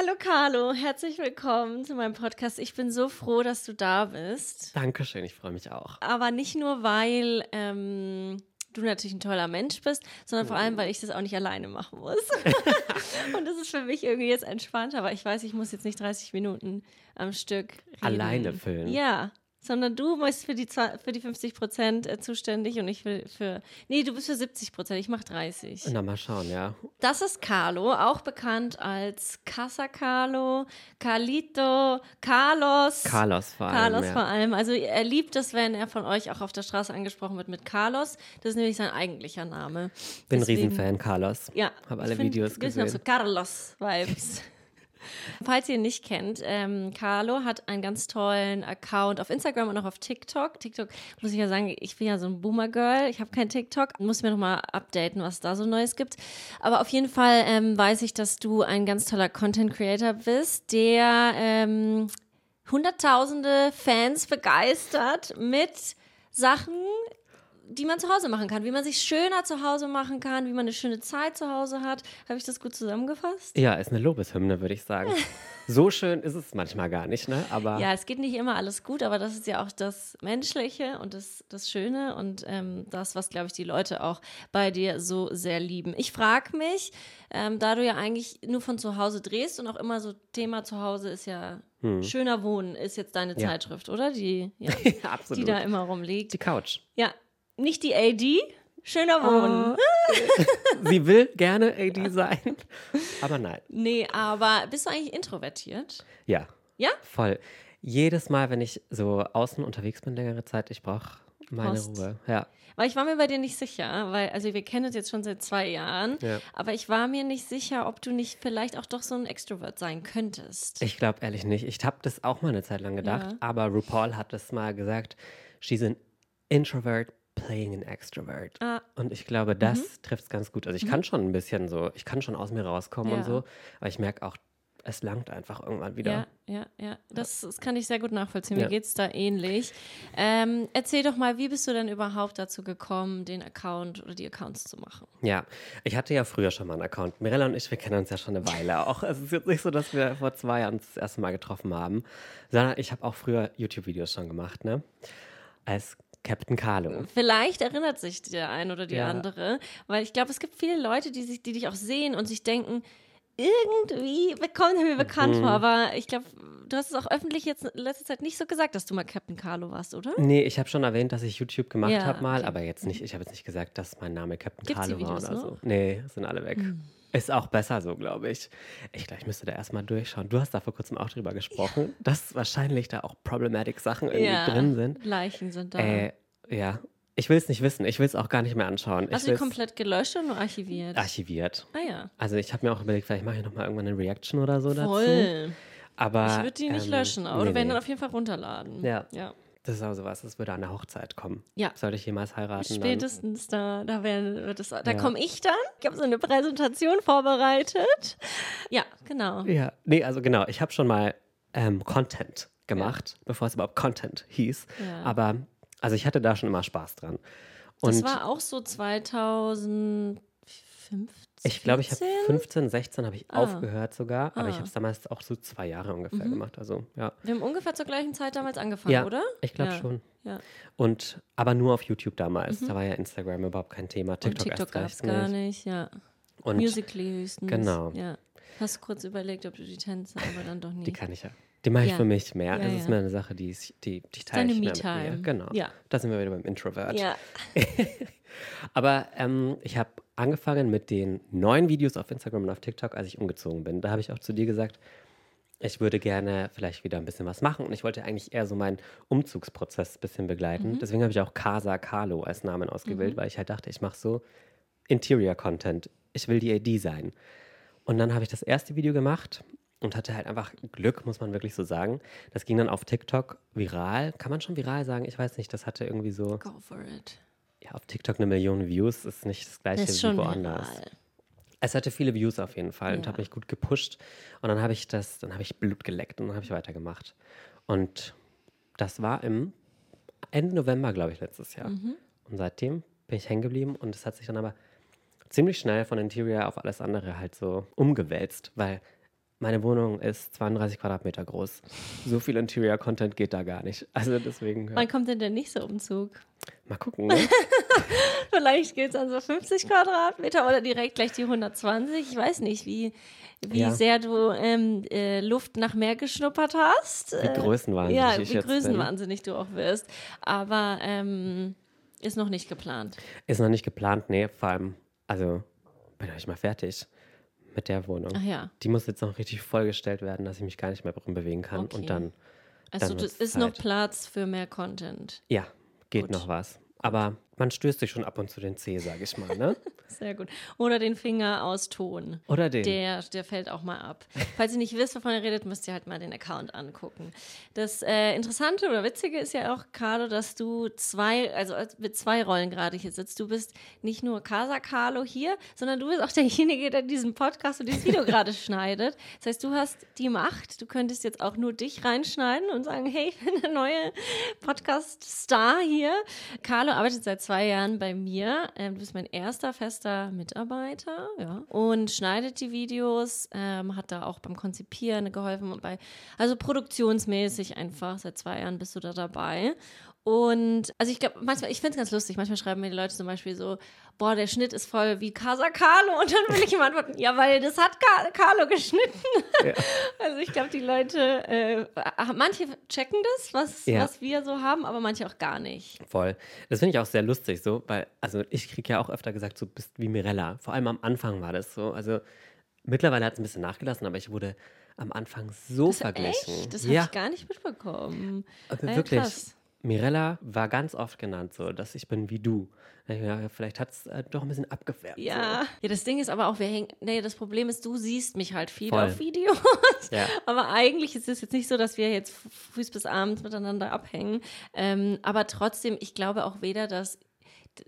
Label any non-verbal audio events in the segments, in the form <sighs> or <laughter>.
Hallo Carlo, herzlich willkommen zu meinem Podcast. Ich bin so froh, dass du da bist. Dankeschön, ich freue mich auch. Aber nicht nur, weil ähm, du natürlich ein toller Mensch bist, sondern vor allem, weil ich das auch nicht alleine machen muss. <laughs> <laughs> Und das ist für mich irgendwie jetzt entspannter, weil ich weiß, ich muss jetzt nicht 30 Minuten am Stück reden. Alleine füllen. Ja, sondern du bist für die, für die 50 Prozent äh, zuständig und ich will für, nee, du bist für 70 Prozent, ich mache 30. Na, mal schauen, ja. Das ist Carlo, auch bekannt als Casa Carlo, Carlito, Carlos. Carlos vor allem. Carlos ja. vor allem. Also er liebt es, wenn er von euch auch auf der Straße angesprochen wird mit Carlos. Das ist nämlich sein eigentlicher Name. Bin Deswegen- Riesenfan, Carlos. Ja. Hab alle ich find, Videos gesehen. So Carlos-Vibes. <laughs> <laughs> Falls ihr ihn nicht kennt, ähm, Carlo hat einen ganz tollen Account auf Instagram und auch auf TikTok. TikTok muss ich ja sagen, ich bin ja so ein Boomer-Girl. Ich habe kein TikTok. Muss mir nochmal updaten, was da so Neues gibt. Aber auf jeden Fall ähm, weiß ich, dass du ein ganz toller Content-Creator bist, der ähm, hunderttausende Fans begeistert mit Sachen, die man zu Hause machen kann, wie man sich schöner zu Hause machen kann, wie man eine schöne Zeit zu Hause hat. Habe ich das gut zusammengefasst? Ja, ist eine Lobeshymne, würde ich sagen. <laughs> so schön ist es manchmal gar nicht, ne? Aber Ja, es geht nicht immer alles gut, aber das ist ja auch das Menschliche und das, das Schöne und ähm, das, was, glaube ich, die Leute auch bei dir so sehr lieben. Ich frage mich, ähm, da du ja eigentlich nur von zu Hause drehst und auch immer so Thema zu Hause ist ja schöner Wohnen, ist jetzt deine Ja. Zeitschrift, oder? Die, ja, <laughs> die da immer rumliegt. die Couch. Ja, nicht die AD, schöner Wohnen. <laughs> Sie will gerne AD sein, aber nein. Nee, aber bist du eigentlich introvertiert? Ja, Ja? voll. Jedes Mal, wenn ich so außen unterwegs bin, längere Zeit, ich brauche meine Brauchst- Ruhe. Ja. Weil ich war mir bei dir nicht sicher, weil, also wir kennen uns jetzt schon seit zwei Jahren, Ja. aber ich war mir nicht sicher, ob du nicht vielleicht auch doch so ein Extrovert sein könntest. Ich glaube ehrlich nicht. Ich habe das auch mal eine Zeit lang gedacht, Ja. aber RuPaul hat das mal gesagt, she's an introvert playing an extrovert. Ah. Und ich glaube, das trifft es ganz gut. Also ich kann schon ein bisschen so, ich kann schon aus mir rauskommen Ja. und so, aber ich merke auch, es langt einfach irgendwann wieder. Ja, ja, ja. Das, das kann ich sehr gut nachvollziehen. Mir Ja. geht es da ähnlich. Ähm, erzähl doch mal, wie bist du denn überhaupt dazu gekommen, den Account oder die Accounts zu machen? Ja, ich hatte ja früher schon mal einen Account. Mirella und ich, wir kennen uns ja schon eine Weile <laughs> auch. Es ist jetzt nicht so, dass wir vor zwei Jahren das erste Mal getroffen haben, sondern ich habe auch früher YouTube-Videos schon gemacht, ne? Als Captain Carlo. Vielleicht erinnert sich der ein oder die Ja. andere, weil ich glaube, es gibt viele Leute, die, sich, die dich auch sehen und sich denken, irgendwie kommt er mir bekannt Mhm. vor, aber ich glaube, du hast es auch öffentlich jetzt in letzter Zeit nicht so gesagt, dass du mal Captain Carlo warst, oder? Nee, ich habe schon erwähnt, dass ich YouTube gemacht Ja, habe mal, okay. aber jetzt nicht, ich habe jetzt nicht gesagt, dass mein Name Captain Gibt's Carlo war oder so. Nee, sind alle weg. Ist auch besser so, glaube ich. Ich glaube, ich müsste da erstmal durchschauen. Du hast da vor kurzem auch drüber gesprochen, dass wahrscheinlich da auch problematic Sachen irgendwie drin sind. Leichen sind da. Äh, ja, ich will es nicht wissen. Ich will es auch gar nicht mehr anschauen. Hast du die komplett gelöscht oder nur archiviert? archiviert. ah ja. Also ich habe mir auch überlegt, vielleicht mache ich nochmal irgendwann eine Reaction oder so dazu. Voll. Aber Ich würde die nicht ähm, löschen, aber nee, du werden nee. dann auf jeden Fall runterladen. Ja. ja. Das ist auch sowas, das würde an der Hochzeit kommen. Ja. Sollte ich jemals heiraten, dann Spätestens da, da, werden, wird es, da Ja. komme ich dann. Ich habe so eine Präsentation vorbereitet. Ja, genau. Ja, nee, also genau, ich habe schon mal ähm, Content gemacht, bevor es überhaupt Content hieß. Ja. Aber also ich hatte da schon immer Spaß dran. Und Das war auch so 2015. ich glaube, ich habe 14? 15, 16 habe ich Ah. aufgehört sogar, aber ich Ah. habe es damals auch so zwei Jahre ungefähr Mhm. gemacht. Also ja, Wir haben ungefähr zur gleichen Zeit damals angefangen, ja, oder? ich glaube Ja. schon. Ja. Und aber nur auf YouTube damals. Da war ja Instagram überhaupt kein Thema. Mhm. Und TikTok, TikTok gab es gar nicht, ja. Und Musically höchstens. Genau. Ja. Hast du kurz überlegt, ob du die Tänze, aber dann doch die nicht. kann ich ja. Die mache ich Ja. für mich mehr. Ja, es ist mir eine Sache, die, ist, die, die teile ich mehr mit mir. Genau. Ja. Da sind wir wieder beim Introvert. Ja. <laughs> Aber ähm, ich habe angefangen mit den neuen Videos auf Instagram und auf TikTok, als ich umgezogen bin. Da habe ich auch zu dir gesagt, ich würde gerne vielleicht wieder ein bisschen was machen und ich wollte eigentlich eher so meinen Umzugsprozess ein bisschen begleiten. Deswegen habe ich auch Casa Carlo als Namen ausgewählt, weil ich halt dachte, ich mache so Interior-Content. Ich will die AD sein. Und dann habe ich das erste Video gemacht und hatte halt einfach Glück, muss man wirklich so sagen. Das ging dann auf TikTok viral. Kann man schon viral sagen? Ich weiß nicht, das hatte irgendwie so Go for it. ja, auf TikTok eine Million Views ist nicht das gleiche Das ist wie schon woanders. viral. Es hatte viele Views auf jeden Fall und Ja. hat mich gut gepusht. Und dann habe ich das, dann habe ich Blut geleckt und dann habe ich weitergemacht. Und das war im Ende November, glaube ich, letztes Jahr. Mhm. Und seitdem bin ich hängen geblieben und es hat sich dann aber ziemlich schnell von Interior auf alles andere halt so umgewälzt, weil meine Wohnung ist 32 Quadratmeter groß. So viel Interior-Content geht da gar nicht. Also deswegen. Ja. Wann kommt denn der nächste Umzug? Mal gucken. Ne? <laughs> Vielleicht geht es an so 50 Quadratmeter oder direkt gleich die 120. Ich weiß nicht, wie, wie Ja. sehr du ähm, äh, Luft nach mehr geschnuppert hast. Wie Äh, größenwahnsinnig Ja, ich wie jetzt bin. größenwahnsinnig du auch wirst. Aber ähm, ist noch nicht geplant. Ist noch nicht geplant, nee, vor allem, also bin ich mal fertig mit der Wohnung. Ach ja. Die muss jetzt noch richtig vollgestellt werden, dass ich mich gar nicht mehr drin bewegen kann. Okay. Und dann, Also Dann wird's ist noch Zeit. Platz für mehr Content. ja, geht Gut. noch was. Aber man stößt sich schon ab und zu den Zeh, sag ich mal, ne? <laughs> Sehr gut. Oder den Finger aus Ton. Oder den. Der, der fällt auch mal ab. Falls ihr nicht wisst, wovon ihr redet, müsst ihr halt mal den Account angucken. Das äh, Interessante oder Witzige ist ja auch, Carlo, dass du zwei, also als- mit zwei Rollen gerade hier sitzt. Du bist nicht nur Casa Carlo hier, sondern du bist auch derjenige, der diesen Podcast und dieses Video gerade <laughs> schneidet. Das heißt, du hast die Macht. Du könntest jetzt auch nur dich reinschneiden und sagen, hey, ich bin der neue Podcast-Star hier. Carlo arbeitet seit zwei Jahren bei mir. Ähm, du bist mein erster fester Mitarbeiter, ja. Und schneidet die Videos, ähm, hat da auch beim Konzipieren geholfen und bei, also produktionsmäßig einfach. Seit zwei Jahren bist du da dabei. Und also ich glaube, manchmal, ich finde es ganz lustig, manchmal schreiben mir die Leute zum Beispiel so, boah, der Schnitt ist voll wie Casa Carlo und dann will ich ihm antworten, ja, weil das hat Ka Carlo geschnitten. <laughs> Also ich glaube, die Leute, äh, manche checken das, was, Ja. was wir so haben, aber manche auch gar nicht. Voll. Das finde ich auch sehr lustig so, weil, also ich kriege ja auch öfter gesagt, du bist wie Mirella. Vor allem am Anfang war das so. Also mittlerweile hat es ein bisschen nachgelassen, aber ich wurde am Anfang so Das verglichen. Echt? Das habe ja, ich gar nicht mitbekommen. Ja, wirklich. krass. Mirella war ganz oft genannt so, dass ich bin wie du. Gedacht, vielleicht hat es äh, doch ein bisschen abgefärbt. Ja. ja, das Ding ist aber auch, wir hängen, nee, das Problem ist, du siehst mich halt viel Voll. auf Videos. Ja. Aber eigentlich ist es jetzt nicht so, dass wir jetzt früh bis abends miteinander abhängen. Ähm, aber trotzdem, ich glaube auch weder, dass,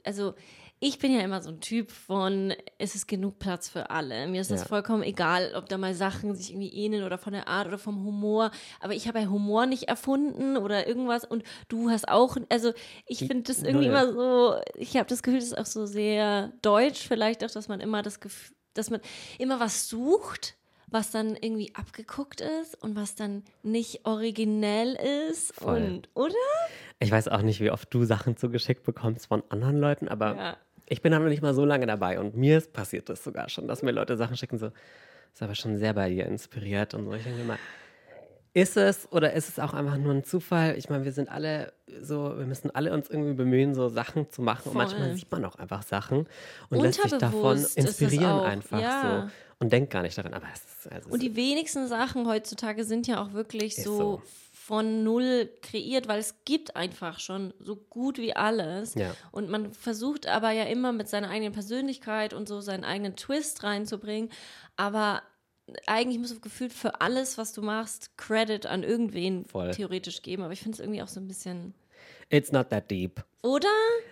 also ich bin ja immer so ein Typ von, es ist genug Platz für alle. Mir ist das Ja. vollkommen egal, ob da mal Sachen sich irgendwie ähneln oder von der Art oder vom Humor. Aber ich habe ja Humor nicht erfunden oder irgendwas und du hast auch, also ich finde das irgendwie Null. immer so, ich habe das Gefühl, das ist auch so sehr deutsch vielleicht auch, dass man immer das Gefühl, dass man immer was sucht, was dann irgendwie abgeguckt ist und was dann nicht originell ist Voll. und oder? Ich weiß auch nicht, wie oft du Sachen zugeschickt bekommst von anderen Leuten, aber Ja. Ich bin da noch nicht mal so lange dabei und mir ist passiert das sogar schon, dass mir Leute Sachen schicken, so, ist aber schon sehr bei dir inspiriert und so. Ich denke mal, ist es oder ist es auch einfach nur ein Zufall? Ich meine, wir sind alle so, wir müssen alle uns irgendwie bemühen, so Sachen zu machen und Voll. manchmal sieht man auch einfach Sachen und lässt sich davon inspirieren einfach ja. so und denkt gar nicht daran, aber es ist, also Und die wenigsten Sachen heutzutage sind ja auch wirklich so, so. Von null kreiert, weil es gibt einfach schon so gut wie alles. Ja. Und man versucht aber ja immer mit seiner eigenen Persönlichkeit und so seinen eigenen Twist reinzubringen. Aber eigentlich musst du gefühlt für alles, was du machst, Credit an irgendwen Voll. theoretisch geben. Aber ich finde es irgendwie auch so ein bisschen. It's not that deep. Oder?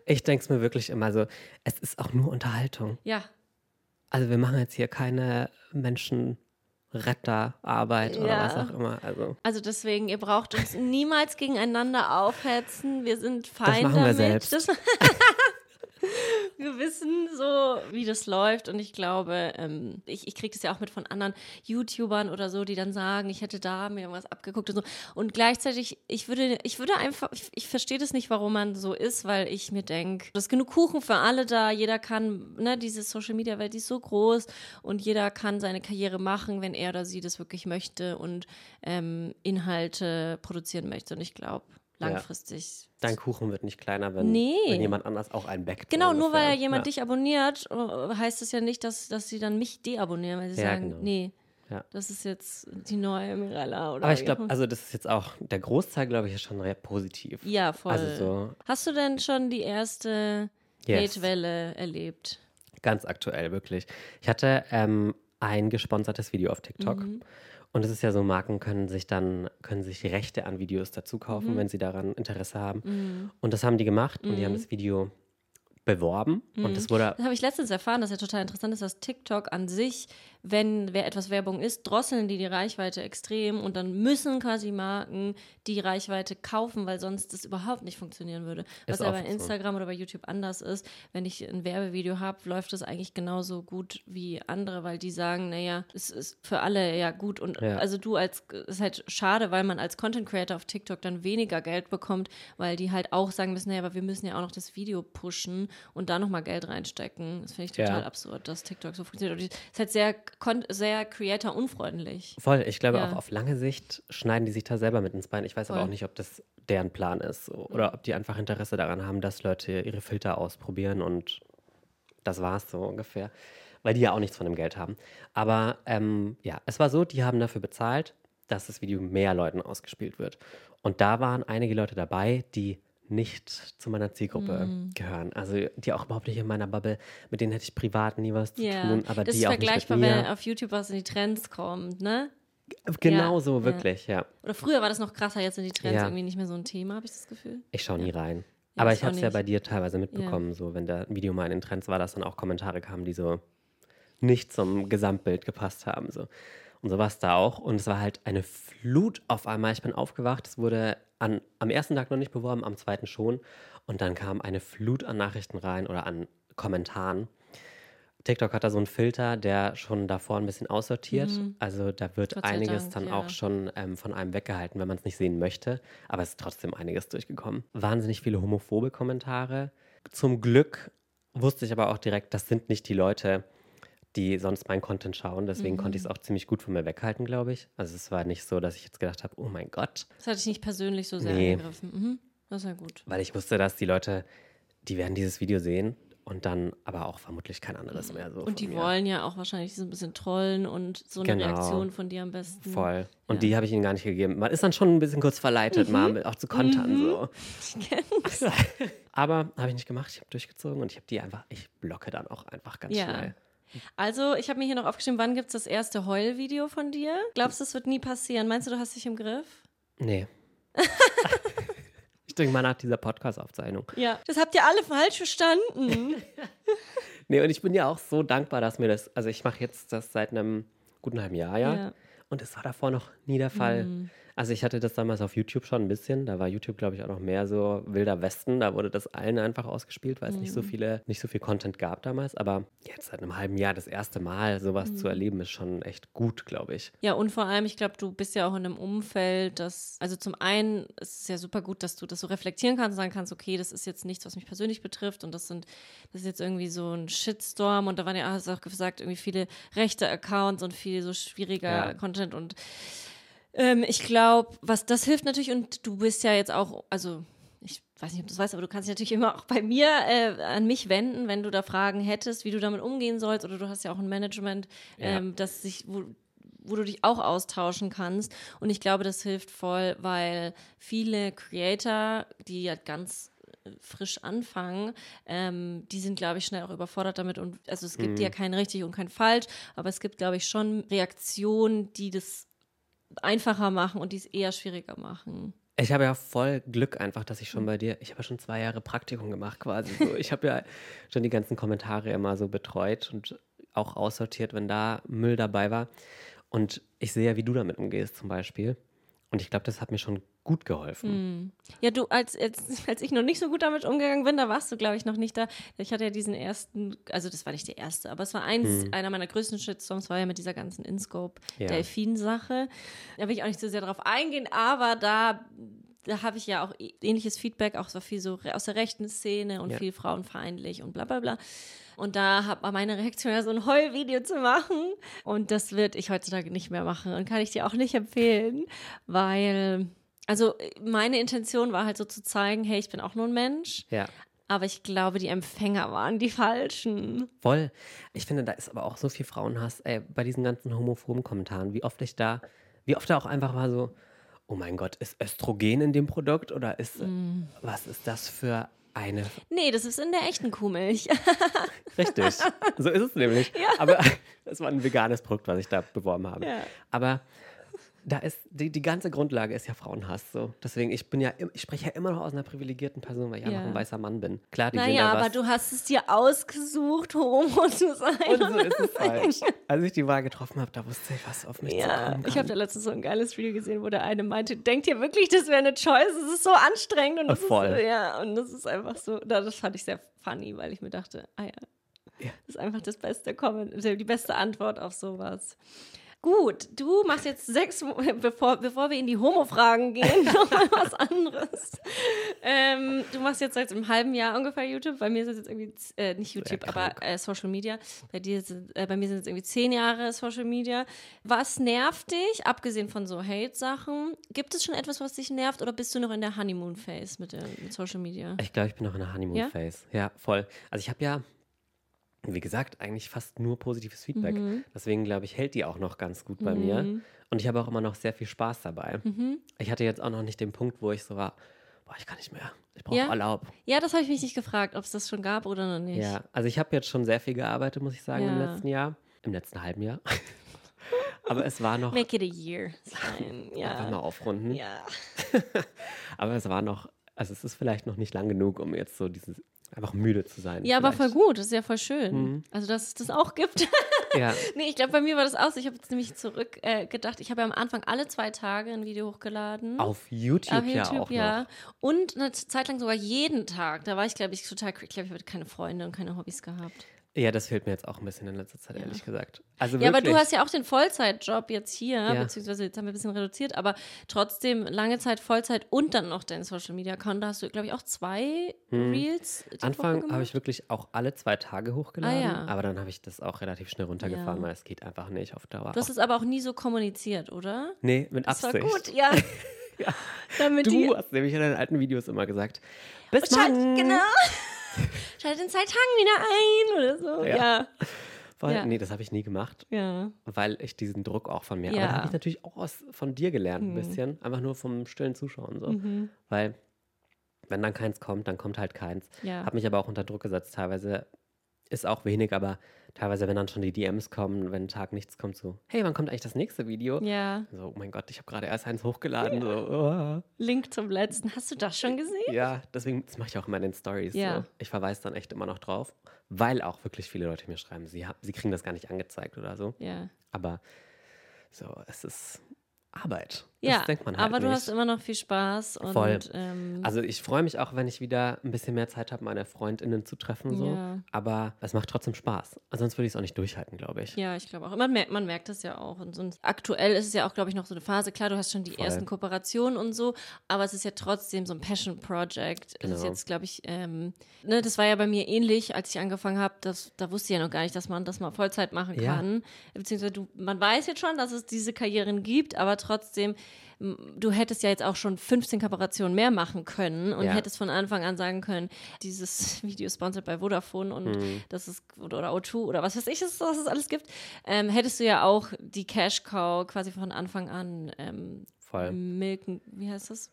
Ich denke es mir wirklich immer so, es ist auch nur Unterhaltung. Ja. Also wir machen jetzt hier keine Menschenretterarbeit oder Ja. was auch immer. Also Also deswegen, ihr braucht uns niemals gegeneinander aufhetzen. Wir sind fein machen wir damit. selbst. Das, <laughs> wir wissen so, wie das läuft. Und ich glaube, ähm, ich, ich kriege das ja auch mit von anderen YouTubern oder so, die dann sagen, ich hätte da mir irgendwas abgeguckt und so. Und gleichzeitig, ich würde, ich würde einfach, ich, ich verstehe das nicht, warum man so ist, weil ich mir denke, es ist genug Kuchen für alle da. Jeder kann, ne, diese Social Media Welt, die ist so groß und jeder kann seine Karriere machen, wenn er oder sie das wirklich möchte und ähm, Inhalte produzieren möchte. Und ich glaube, langfristig. dein Kuchen wird nicht kleiner, wenn, Nee. wenn jemand anders auch einen backt. Genau, nur weil ungefähr. jemand ja. dich abonniert, äh, heißt das ja nicht, dass, dass sie dann mich deabonnieren, weil sie Ja, sagen, genau. nee, Ja. das ist jetzt die neue Mirella oder Aber ich glaube, also das ist jetzt auch, der Großteil, glaube ich, ist schon recht positiv. ja, voll. Also so Hast du denn schon die erste Yes. Hate-Welle erlebt? ganz aktuell, wirklich. Ich hatte ähm, ein gesponsertes Video auf TikTok. Mhm. Und es ist ja so, Marken können sich dann, können sich Rechte an Videos dazu Mhm. kaufen, wenn sie daran Interesse haben. Und das haben die gemacht und die Mhm. haben das Video beworben. Und das wurde Das habe ich letztens erfahren, dass ja total interessant ist, dass TikTok an sich wenn wer etwas Werbung ist, drosseln die die Reichweite extrem und dann müssen quasi Marken die Reichweite kaufen, weil sonst das überhaupt nicht funktionieren würde. Was ja bei oft so. Instagram oder bei YouTube anders ist, wenn ich ein Werbevideo habe, läuft das eigentlich genauso gut wie andere, weil die sagen, naja, es ist für alle ja gut und Ja. also du als, ist halt schade, weil man als Content Creator auf TikTok dann weniger Geld bekommt, weil die halt auch sagen müssen, naja, aber wir müssen ja auch noch das Video pushen und da nochmal Geld reinstecken. Das finde ich total Ja. absurd, dass TikTok so funktioniert. Und es ist halt sehr, sehr creator-unfreundlich. Voll, ich glaube Ja. auch auf lange Sicht schneiden die sich da selber mit ins Bein. Ich weiß aber Voll. auch nicht, ob das deren Plan ist oder ob die einfach Interesse daran haben, dass Leute ihre Filter ausprobieren und das war's so ungefähr. Weil die ja auch nichts von dem Geld haben. Aber ähm, ja, es war so, die haben dafür bezahlt, dass das Video mehr Leuten ausgespielt wird. Und da waren einige Leute dabei, die nicht zu meiner Zielgruppe Mhm. gehören. Also die auch überhaupt nicht in meiner Bubble. Mit denen hätte ich privat nie was zu Ja, tun. Aber das die ist auch nicht mit vergleichbar, mir. wenn auf YouTube was in die Trends kommt, ne? Genau Ja, so, ja. wirklich, ja. Oder früher war das noch krasser, jetzt sind die Trends Ja. irgendwie nicht mehr so ein Thema, habe ich das Gefühl. Ich schaue nie rein. Ja, Aber ich habe es ja bei dir teilweise mitbekommen, so wenn da ein Video mal in den Trends war, dass dann auch Kommentare kamen, die so nicht zum Gesamtbild gepasst haben. So. Und so war es da auch. Und es war halt eine Flut auf einmal. Ich bin aufgewacht, es wurde an, am ersten Tag noch nicht beworben, am zweiten schon. Und dann kam eine Flut an Nachrichten rein oder an Kommentaren. TikTok hat da so einen Filter, der schon davor ein bisschen aussortiert. Also da wird Mhm. Einiges Dank, dann ja. auch schon ähm, von einem weggehalten, wenn man es nicht sehen möchte. Aber es ist trotzdem einiges durchgekommen. Wahnsinnig viele homophobe Kommentare. Zum Glück wusste ich aber auch direkt, das sind nicht die Leute, die sonst meinen Content schauen. Deswegen konnte ich es auch ziemlich gut von mir weghalten, glaube ich. Also es war nicht so, dass ich jetzt gedacht habe, oh mein Gott. Das hatte ich nicht persönlich so sehr Nee. angegriffen. Mhm. Das ja gut. Weil ich wusste, dass die Leute, die werden dieses Video sehen und dann aber auch vermutlich kein anderes mehr so. Und die mir. wollen ja auch wahrscheinlich so ein bisschen trollen und so eine Genau. Reaktion von dir am besten. Voll. Und Ja. die habe ich ihnen gar nicht gegeben. Man ist dann schon ein bisschen kurz verleitet, mal mit- auch zu kontern. So. Ich kenn's. <laughs> Aber habe ich nicht gemacht. Ich habe durchgezogen und ich habe die einfach, ich blocke dann auch einfach ganz Ja. schnell. Also, ich habe mir hier noch aufgeschrieben, wann gibt es das erste Heulvideo von dir? Glaubst du, das wird nie passieren? Meinst du, du hast dich im Griff? Nee. <laughs> ich denke mal nach dieser Podcast-Aufzeichnung. Ja. Das habt ihr alle falsch verstanden. <laughs> Nee, und ich bin ja auch so dankbar, dass mir das, also ich mache jetzt das seit einem guten halben Jahr, ja. Ja. Mhm. Und es war davor noch nie der Fall. Also ich hatte das damals auf YouTube schon ein bisschen. Da war YouTube, glaube ich, auch noch mehr so wilder Westen. Da wurde das allen einfach ausgespielt, weil es nicht Mhm. so viele, nicht so viel Content gab damals. Aber jetzt seit einem halben Jahr das erste Mal sowas Mhm. zu erleben, ist schon echt gut, glaube ich. Ja, und vor allem, ich glaube, du bist ja auch in einem Umfeld, das, also zum einen ist es ja super gut, dass du das so reflektieren kannst und sagen kannst, okay, das ist jetzt nichts, was mich persönlich betrifft und das sind, das ist jetzt irgendwie so ein Shitstorm und da waren ja, hast du auch gesagt, irgendwie viele rechte Accounts und viel so schwieriger Ja. Content und ähm, ich glaube, was das hilft natürlich und du bist ja jetzt auch, also ich weiß nicht, ob du das weißt, aber du kannst dich natürlich <laughs> immer auch bei mir äh, an mich wenden, wenn du da Fragen hättest, wie du damit umgehen sollst oder du hast ja auch ein Management, Ja. ähm, das sich, wo, wo du dich auch austauschen kannst. Und ich glaube, das hilft voll, weil viele Creator, die ja ganz äh, frisch anfangen, ähm, die sind, glaube ich, schnell auch überfordert damit. Und also es gibt ja kein richtig und kein falsch, aber es gibt, glaube ich, schon Reaktionen, die das einfacher machen und die es eher schwieriger machen. Ich habe ja voll Glück einfach, dass ich schon bei dir, ich habe ja schon zwei Jahre Praktikum gemacht quasi. So. Ich habe ja schon die ganzen Kommentare immer so betreut und auch aussortiert, wenn da Müll dabei war. Und ich sehe ja, wie du damit umgehst zum Beispiel. Und ich glaube, das hat mir schon gut geholfen. Ja, du, als, als, <laughs> als ich noch nicht so gut damit umgegangen bin, da warst du, glaube ich, noch nicht da. Ich hatte ja diesen ersten, also das war nicht der erste, aber es war eins, einer meiner größten Shitstorms, war ja mit dieser ganzen InScope Ja. Delfin-Sache. Da will ich auch nicht so sehr drauf eingehen, aber da, da habe ich ja auch ä- ähnliches Feedback, auch so viel so aus der rechten Szene und Ja. viel frauenfeindlich und bla bla bla. Und da hat- war meine Reaktion ja so ein Heulvideo zu machen. Und das würde ich heutzutage nicht mehr machen und kann ich dir auch nicht empfehlen, weil, also meine Intention war halt so zu zeigen, hey, ich bin auch nur ein Mensch. Ja, Aber ich glaube, die Empfänger waren die falschen. voll. Ich finde, da ist aber auch so viel Frauenhass, ey, bei diesen ganzen homophoben Kommentaren, wie oft ich da, wie oft da auch einfach war so, oh mein Gott, ist Östrogen in dem Produkt oder ist, Mm. was ist das für eine Nee, das ist in der echten Kuhmilch. <laughs> Richtig. So ist es nämlich. Aber <laughs> es war ein veganes Produkt, was ich da beworben habe. Ja. Aber da ist die, die ganze Grundlage ist ja Frauenhass. So. Deswegen, ich bin ja, ich spreche ja immer noch aus einer privilegierten Person, weil ich ja noch ein weißer Mann bin. Klar, die sehen Naja, da aber was. du hast es dir ausgesucht, homo zu sein. und so ist es <laughs> falsch. Als ich die Wahl getroffen habe, da wusste ich, was auf mich Ja, zukommen ich kann. habe da letztens so ein geiles Video gesehen, wo der eine meinte, denkt ihr wirklich, das wäre eine Choice? Es ist so anstrengend und das Voll. ist ja und das ist einfach so, da- das fand ich sehr funny, weil ich mir dachte, ah ja, Ja. das ist einfach das beste Comment, die beste Antwort auf sowas. Gut, du machst jetzt sechs, <laughs> bevor, bevor wir in die Homo-Fragen gehen, <laughs> noch mal was anderes. Ähm, du machst jetzt seit einem halben Jahr ungefähr YouTube. Bei mir ist es jetzt irgendwie, äh, nicht YouTube, aber äh, Social Media. Bei dir sind, äh, bei mir sind es irgendwie zehn Jahre Social Media. Was nervt dich, abgesehen von so Hate-Sachen? Gibt es schon etwas, was dich nervt oder bist du noch in der Honeymoon-Phase mit, der- mit Social Media? Ich glaube, ich bin noch in der Ja? Honeymoon-Phase. Ja? voll. Also ich habe ja, wie gesagt, eigentlich fast nur positives Feedback. Mhm. Deswegen glaube ich, hält die auch noch ganz gut bei mir. Und ich habe auch immer noch sehr viel Spaß dabei. Mhm. Ich hatte jetzt auch noch nicht den Punkt, wo ich so war, boah, ich kann nicht mehr. Ich brauche Ja? Urlaub. Ja, das habe ich mich nicht gefragt, ob es das schon gab oder noch nicht. Ja, also ich habe jetzt schon sehr viel gearbeitet, muss ich sagen, im Ja. letzten Jahr. Im letzten halben Jahr. <laughs> Aber es war noch, Make it a year. Sein. <laughs> einfach mal Ja. aufrunden. Ja. <laughs> Aber es war noch, also es ist vielleicht noch nicht lang genug, um jetzt so dieses, einfach müde zu sein. ja, aber voll vielleicht. gut. Das ist ja voll schön. Also, dass es das auch gibt. <laughs> Ja, nee, ich glaube, bei mir war das auch so. Ich habe jetzt nämlich zurück äh, ich habe ja am Anfang alle zwei Tage ein Video hochgeladen. auf YouTube, Auf ja YouTube, auch ja. noch. Und eine Zeit lang sogar jeden Tag. Da war ich, glaube ich, total, ich glaube, ich hatte keine Freunde und keine Hobbys gehabt. Ja, das fehlt mir jetzt auch ein bisschen in letzter Zeit, ehrlich gesagt. Also Ja, aber du hast ja auch den Vollzeitjob jetzt hier, Ja. beziehungsweise jetzt haben wir ein bisschen reduziert, aber trotzdem lange Zeit Vollzeit und dann noch dein Social Media Account. Da hast du, glaube ich, auch zwei Reels. Hm. Anfang habe ich wirklich auch alle zwei Tage hochgeladen, Ah, ja. aber dann habe ich das auch relativ schnell runtergefahren, Ja. weil es geht einfach nicht auf Dauer. Du hast es aber auch nie so kommuniziert, oder? nee, mit Das war Absicht. gut, ja. <laughs> Damit die, Du hast nämlich in deinen alten Videos immer gesagt, bis Schalt, morgen. genau. <laughs> Schalt in zwei Tagen wieder ein oder so. Ja. Ja. Voll, Ja. Nee, das habe ich nie gemacht, Ja. weil ich diesen Druck auch von mir. Ja. Aber da habe ich natürlich auch aus, von dir gelernt, ein bisschen. Einfach nur vom stillen Zuschauen. So. Weil, wenn dann keins kommt, dann kommt halt keins. Ja. Habe mich aber auch unter Druck gesetzt. Teilweise ist auch wenig, aber teilweise, wenn dann schon die DMs kommen, wenn ein Tag nichts kommt, so, hey, wann kommt eigentlich das nächste Video? Ja. So, oh mein Gott, ich habe gerade erst eins hochgeladen. So, oh. Link zum letzten. Hast du das schon gesehen? Ja, deswegen, das mache ich auch immer in den Stories. Ja. So. Ich verweise dann echt immer noch drauf, weil auch wirklich viele Leute mir schreiben, sie, hab, sie kriegen das gar nicht angezeigt oder so. Ja. Aber so, es ist Arbeit. Ja, das denkt man halt aber du nicht. hast immer noch viel Spaß und Voll. Ähm, Also ich freue mich auch, wenn ich wieder ein bisschen mehr Zeit habe, meine Freundinnen zu treffen. So. Ja. Aber es macht trotzdem Spaß. Sonst würde ich es auch nicht durchhalten, glaube ich. ja, ich glaube auch. Man merkt, man merkt das ja auch. Und sonst, aktuell ist es ja auch, glaube ich, noch so eine Phase. Klar, du hast schon die Voll. ersten Kooperationen und so, aber es ist ja trotzdem so ein Passion Project. Es ist Genau. jetzt, glaube ich, ähm, ne, das war ja bei mir ähnlich, als ich angefangen habe. Das, da wusste ich ja noch gar nicht, dass man das mal Vollzeit machen Ja. kann. Beziehungsweise du, man weiß jetzt schon, dass es diese Karrieren gibt, aber trotzdem, du hättest ja jetzt auch schon 15 Kooperationen mehr machen können und Ja. hättest von Anfang an sagen können, dieses <laughs> Video ist sponsored bei Vodafone und Mhm. das ist oder O2 oder was weiß ich, was es alles gibt, ähm, hättest du ja auch die Cash Cow quasi von Anfang an ähm, Voll. milken, wie heißt das?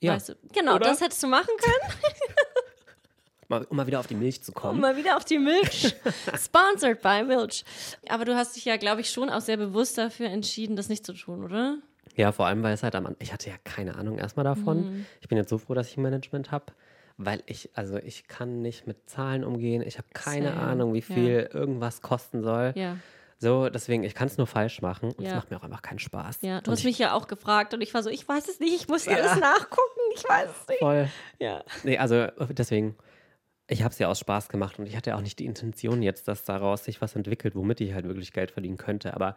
Ja. Weißt du? Genau, Oder? das hättest du machen können, <laughs> Mal, um mal wieder auf die Milch zu um kommen. mal wieder auf die Milch. <laughs> Sponsored by Milch. Aber du hast dich ja, glaube ich, schon auch sehr bewusst dafür entschieden, das nicht zu tun, oder? Ja, vor allem, weil es halt am An- Ich hatte ja keine Ahnung erstmal davon. Mhm. Ich bin jetzt so froh, dass ich ein Management habe. Weil ich, also ich kann nicht mit Zahlen umgehen. Ich habe keine Same. Ahnung, wie Ja. viel irgendwas kosten soll. Ja. So, deswegen, ich kann es nur falsch machen. Und es Ja. macht mir auch einfach keinen Spaß. Ja, du und hast ich, mich ja auch gefragt und ich war so, ich weiß es nicht, ich muss Ja. alles nachgucken, ich weiß es nicht. Voll. Ja. Nee, also deswegen, ich habe es ja aus Spaß gemacht und ich hatte auch nicht die Intention jetzt, dass daraus sich was entwickelt, womit ich halt wirklich Geld verdienen könnte. Aber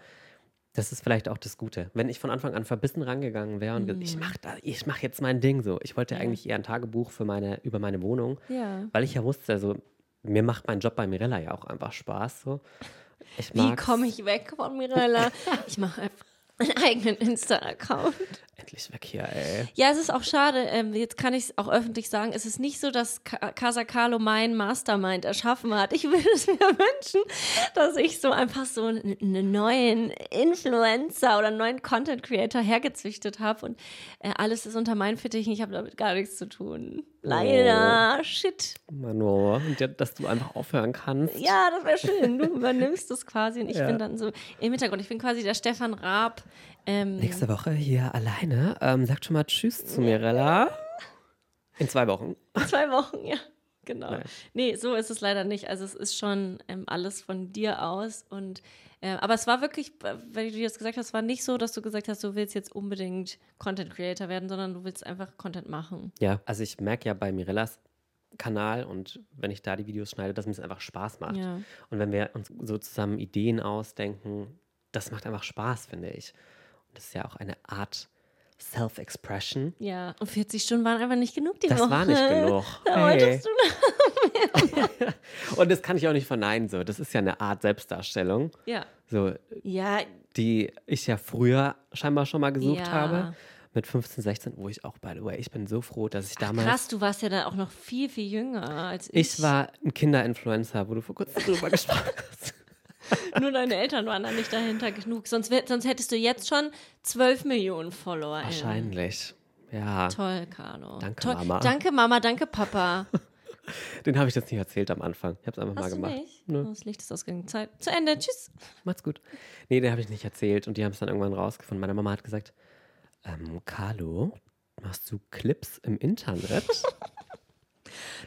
das ist vielleicht auch das Gute. Wenn ich von Anfang an verbissen rangegangen wäre und ge- ich mache ich mach jetzt mein Ding so. Ich wollte Mhm. Ja. eigentlich eher ein Tagebuch für meine, über meine Wohnung, Ja. weil ich ja wusste, also mir macht mein Job bei Mirella ja auch einfach Spaß. So. Wie komme ich weg von Mirella? <laughs> Ich mache einfach einen eigenen Insta-Account. Endlich weg hier, ey. Ja, es ist auch schade, ähm, jetzt kann ich es auch öffentlich sagen, es ist nicht so, dass Ka- Casa Carlo mein Mastermind erschaffen hat. Ich würde es mir <laughs> wünschen, dass ich so einfach so einen, neuen Influencer oder einen neuen Content Creator hergezüchtet habe und äh, alles ist unter meinen Fittichen, ich habe damit gar nichts zu tun. Leider. Shit. Mano, und ja, dass du einfach aufhören kannst. Ja, das wäre schön. Du übernimmst das quasi und ich Ja. bin dann so im Hintergrund. Ich bin quasi der Stefan Raab. Ähm, Nächste Woche hier alleine. Ähm, sagt schon mal Tschüss zu Mirella. In zwei Wochen. in zwei Wochen, ja. Genau. Nein. Nee, so ist es leider nicht. Also es ist schon ähm, alles von dir aus. Und äh, aber es war wirklich, weil du jetzt gesagt hast, es war nicht so, dass du gesagt hast, du willst jetzt unbedingt Content Creator werden, sondern du willst einfach Content machen. Ja, also ich merke ja bei Mirellas Kanal und wenn ich da die Videos schneide, dass mir es einfach Spaß macht. Ja. Und wenn wir uns so zusammen Ideen ausdenken, das macht einfach Spaß, finde ich. Das ist ja auch eine Art Self-Expression. Ja, und 40 Stunden waren einfach nicht genug die Das Woche. war nicht genug. <laughs> Da Hey. wolltest du <laughs> Und das kann ich auch nicht verneinen. So, das ist ja eine Art Selbstdarstellung, Ja. so Ja, die ich ja früher scheinbar schon mal gesucht Ja. habe. Mit 15, 16, wo ich auch, by the way, ich bin so froh, dass ich damals. krass, du warst ja da auch noch viel, viel jünger als ich. Ich war ein Kinderinfluencer, wo du vor kurzem drüber <laughs> gesprochen hast. <laughs> Nur deine Eltern waren da nicht dahinter genug. Sonst, wär- sonst hättest du jetzt schon 12 Millionen Follower. Wahrscheinlich. Ja. Toll, Carlo. Danke, Toll. Mama. Danke, Mama. Danke, Papa. <laughs> Den habe ich jetzt nicht erzählt am Anfang. Ich habe es einfach mal Hast du gemacht. nicht? Nö. Das Licht ist ausgegangen. Zeit. Zu Ende. Tschüss. Macht's gut. Nee, den habe ich nicht erzählt und die haben es dann irgendwann rausgefunden. Meine Mama hat gesagt, ähm, Carlo, machst du Clips im Internet? <laughs>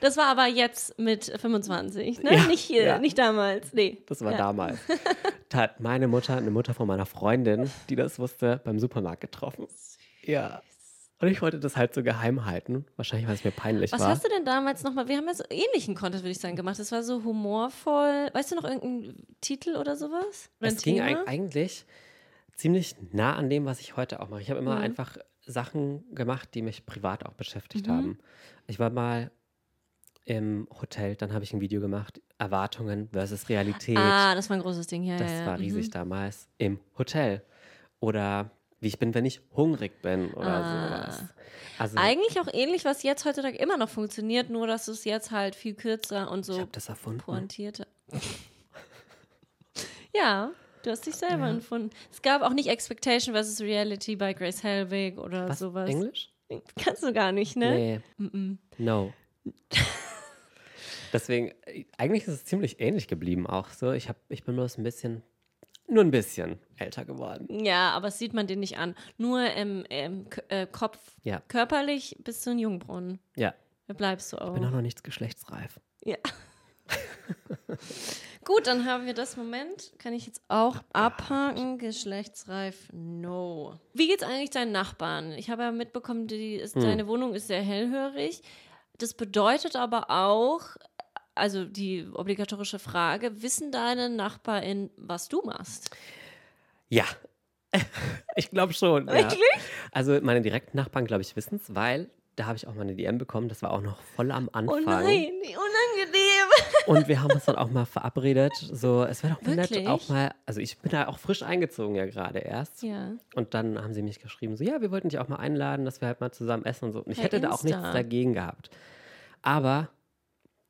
Das war aber jetzt mit 25, ne? Ja, nicht hier, ja. nicht damals. Nee. Das war ja. damals. <laughs> Da hat meine Mutter, eine Mutter von meiner Freundin, die das wusste, beim Supermarkt getroffen. Ja. Und ich wollte das halt so geheim halten. Wahrscheinlich, weil es mir peinlich Was war. hast du denn damals nochmal? Wir haben ja so ähnlichen Content, würde ich sagen, gemacht. Das war so humorvoll. Weißt du noch irgendeinen Titel oder sowas? Oder es ging Thema? eig- eigentlich ziemlich nah an dem, was ich heute auch mache. Ich habe immer Mhm. einfach Sachen gemacht, die mich privat auch beschäftigt Mhm. haben. Ich war mal im Hotel, dann habe ich ein Video gemacht, Erwartungen versus Realität. Ah, das war ein großes Ding, ja. das ja, ja. war riesig Mhm. damals im Hotel. Oder wie ich bin, wenn ich hungrig bin oder Ah. sowas. Also Eigentlich auch ähnlich, was jetzt heutzutage immer noch funktioniert, nur dass es jetzt halt viel kürzer und ich so habe das erfunden. pointierter. <laughs> ja, du hast dich selber empfunden. Es gab auch nicht Expectation versus Reality bei Grace Helbig oder Was? sowas. Englisch? Kannst du gar nicht, ne? Nee. Mm-mm. No. <laughs> Deswegen, äh, eigentlich ist es ziemlich ähnlich geblieben auch so. Ich, hab, ich bin bloß ein bisschen, nur ein bisschen älter geworden. Ja, aber das sieht man dir nicht an. Nur im, im äh, Kopf, Ja. körperlich bist du ein Jungbrunnen. Ja, Da bleibst du auch. ich bin auch noch nicht geschlechtsreif. Ja. <laughs> Gut, dann haben wir das Moment. Kann ich jetzt auch abhaken. Geschlechtsreif, no. Wie geht's eigentlich deinen Nachbarn? Ich habe ja mitbekommen, die, ist, deine Wohnung ist sehr hellhörig. Das bedeutet aber auch, also die obligatorische Frage, wissen deine NachbarInnen, was du machst? Ja. <laughs> ich glaube schon. Ja. Wirklich? Also meine direkten Nachbarn, glaube ich, wissen es, weil da habe ich auch mal eine DM bekommen. Das war auch noch voll am Oh Anfang. nein, wie unangenehm. <laughs> Und wir haben uns dann auch mal verabredet. So, es wäre doch mal nett, auch mal. Also ich bin da auch frisch eingezogen ja gerade erst. Ja. Und dann haben sie mich geschrieben, so, ja, wir wollten dich auch mal einladen, dass wir halt mal zusammen essen und so. Und ich Per hätte da auch nichts Insta. dagegen gehabt. Aber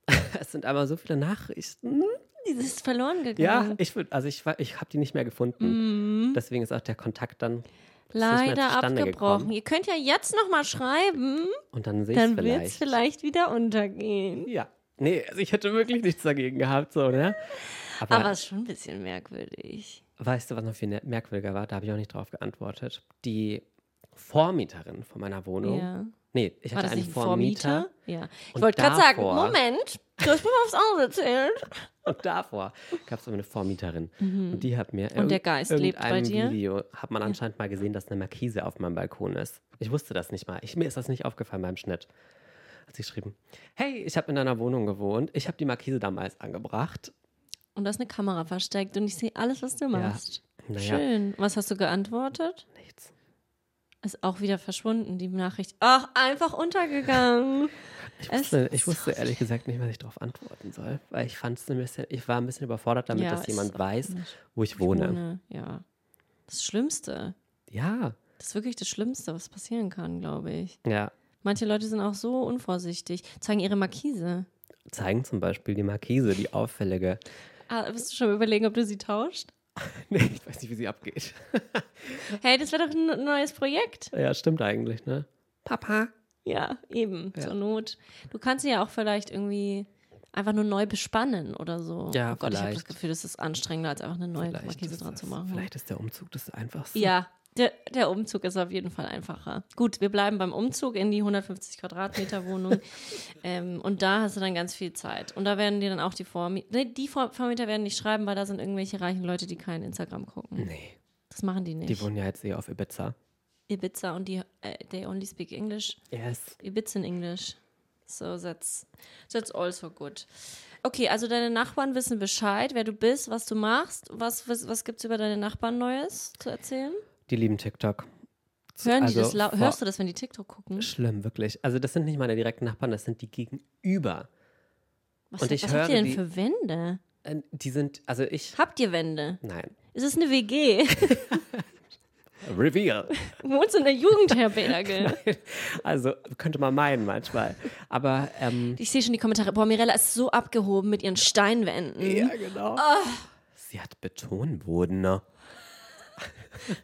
<laughs> es sind einmal so viele Nachrichten. Die ist verloren Ja, gegangen. ich würde, also ich, ich habe die nicht mehr gefunden. Mhm. Deswegen ist auch der Kontakt dann Leider abgebrochen. gekommen. Ihr könnt ja jetzt noch mal schreiben, Und dann sehe ich dann wird es vielleicht. wieder untergehen. Ja. Nee, also ich hätte wirklich nichts dagegen gehabt, so, ne? Aber, Aber es ist schon ein bisschen merkwürdig. weißt du, was noch viel ne- merkwürdiger war? Da habe ich auch nicht drauf geantwortet. Die Vormieterin von meiner Wohnung. Ja. Nee, ich hatte einen Vormieter. Vormieter? Ja. Ich wollte gerade sagen, Moment, du hast mir mal was anderes erzählt. <laughs> Und davor gab es eine Vormieterin. Und die hat mir Mhm. Und der Geist lebt bei dir? Video hat man anscheinend mal gesehen, dass eine Markise auf meinem Balkon ist. Ich wusste das nicht mal. Ich, mir ist das nicht aufgefallen beim Schnitt. Hat sie geschrieben, hey, ich habe in deiner Wohnung gewohnt. Ich habe die Markise damals angebracht. Und da ist eine Kamera versteckt und ich sehe alles, was du machst. Naja, Schön. Was hast du geantwortet? nichts. Ist auch wieder verschwunden, die Nachricht. Ach, einfach untergegangen. <laughs> Ich wusste, ich wusste so ehrlich gesagt nicht, was ich darauf antworten soll. Weil ich fand es ein bisschen, ich war ein bisschen überfordert damit, Ja, dass jemand weiß, wo ich wohne. Ohne, ja. Das Schlimmste. Ja, Das ist wirklich das Schlimmste, was passieren kann, glaube ich. ja. Manche Leute sind auch so unvorsichtig, zeigen ihre Markise. Zeigen zum Beispiel die Markise, die auffällige. Ah, wirst du schon überlegen, ob du sie tauscht? <laughs> Nee, ich weiß nicht, wie sie abgeht. <laughs> Hey, das wäre doch ein neues Projekt. Ja, stimmt eigentlich, ne? Papa, Ja, eben, Ja. zur Not. Du kannst sie ja auch vielleicht irgendwie einfach nur neu bespannen oder so. Ja, oh Gott, ich habe das vielleicht. Gefühl, das ist anstrengender, als einfach eine neue Vielleicht Markise dran das, zu machen. vielleicht ist der Umzug das einfachste. Ja, der, der Umzug ist auf jeden Fall einfacher. Gut, wir bleiben beim Umzug in die 150 Quadratmeter Wohnung. <laughs> ähm, und da hast du dann ganz viel Zeit. Und da werden dir dann auch die Vormieter, nee, die Vor- Vormieter werden nicht schreiben, weil da sind irgendwelche reichen Leute, die kein Instagram gucken. Nee, Das machen die nicht. die wohnen ja jetzt eher auf Ibiza. Ibiza und die, äh, they only speak English. Yes. Ibiza in English. So, that's, that's also good. Okay, also deine Nachbarn wissen Bescheid, wer du bist, was du machst. Was, was, was gibt es über deine Nachbarn Neues zu erzählen? Die lieben TikTok. Hören die Also das lau- vor- Hörst du das, wenn die TikTok gucken? Schlimm, wirklich. Also das sind nicht meine direkten Nachbarn, das sind die gegenüber. Was, Und ich was habt ihr höre denn die- für Wände? Äh, Die sind, also ich, Habt ihr Wände? nein. Ist es eine WG? <laughs> Reveal. <laughs> Wohnst du in der Jugendherberge? <laughs> Also könnte man meinen manchmal. Aber ähm, Ich sehe schon die Kommentare. Boah, Mirella ist so abgehoben mit ihren Steinwänden. ja, genau. Sie hat Betonboden. Ne?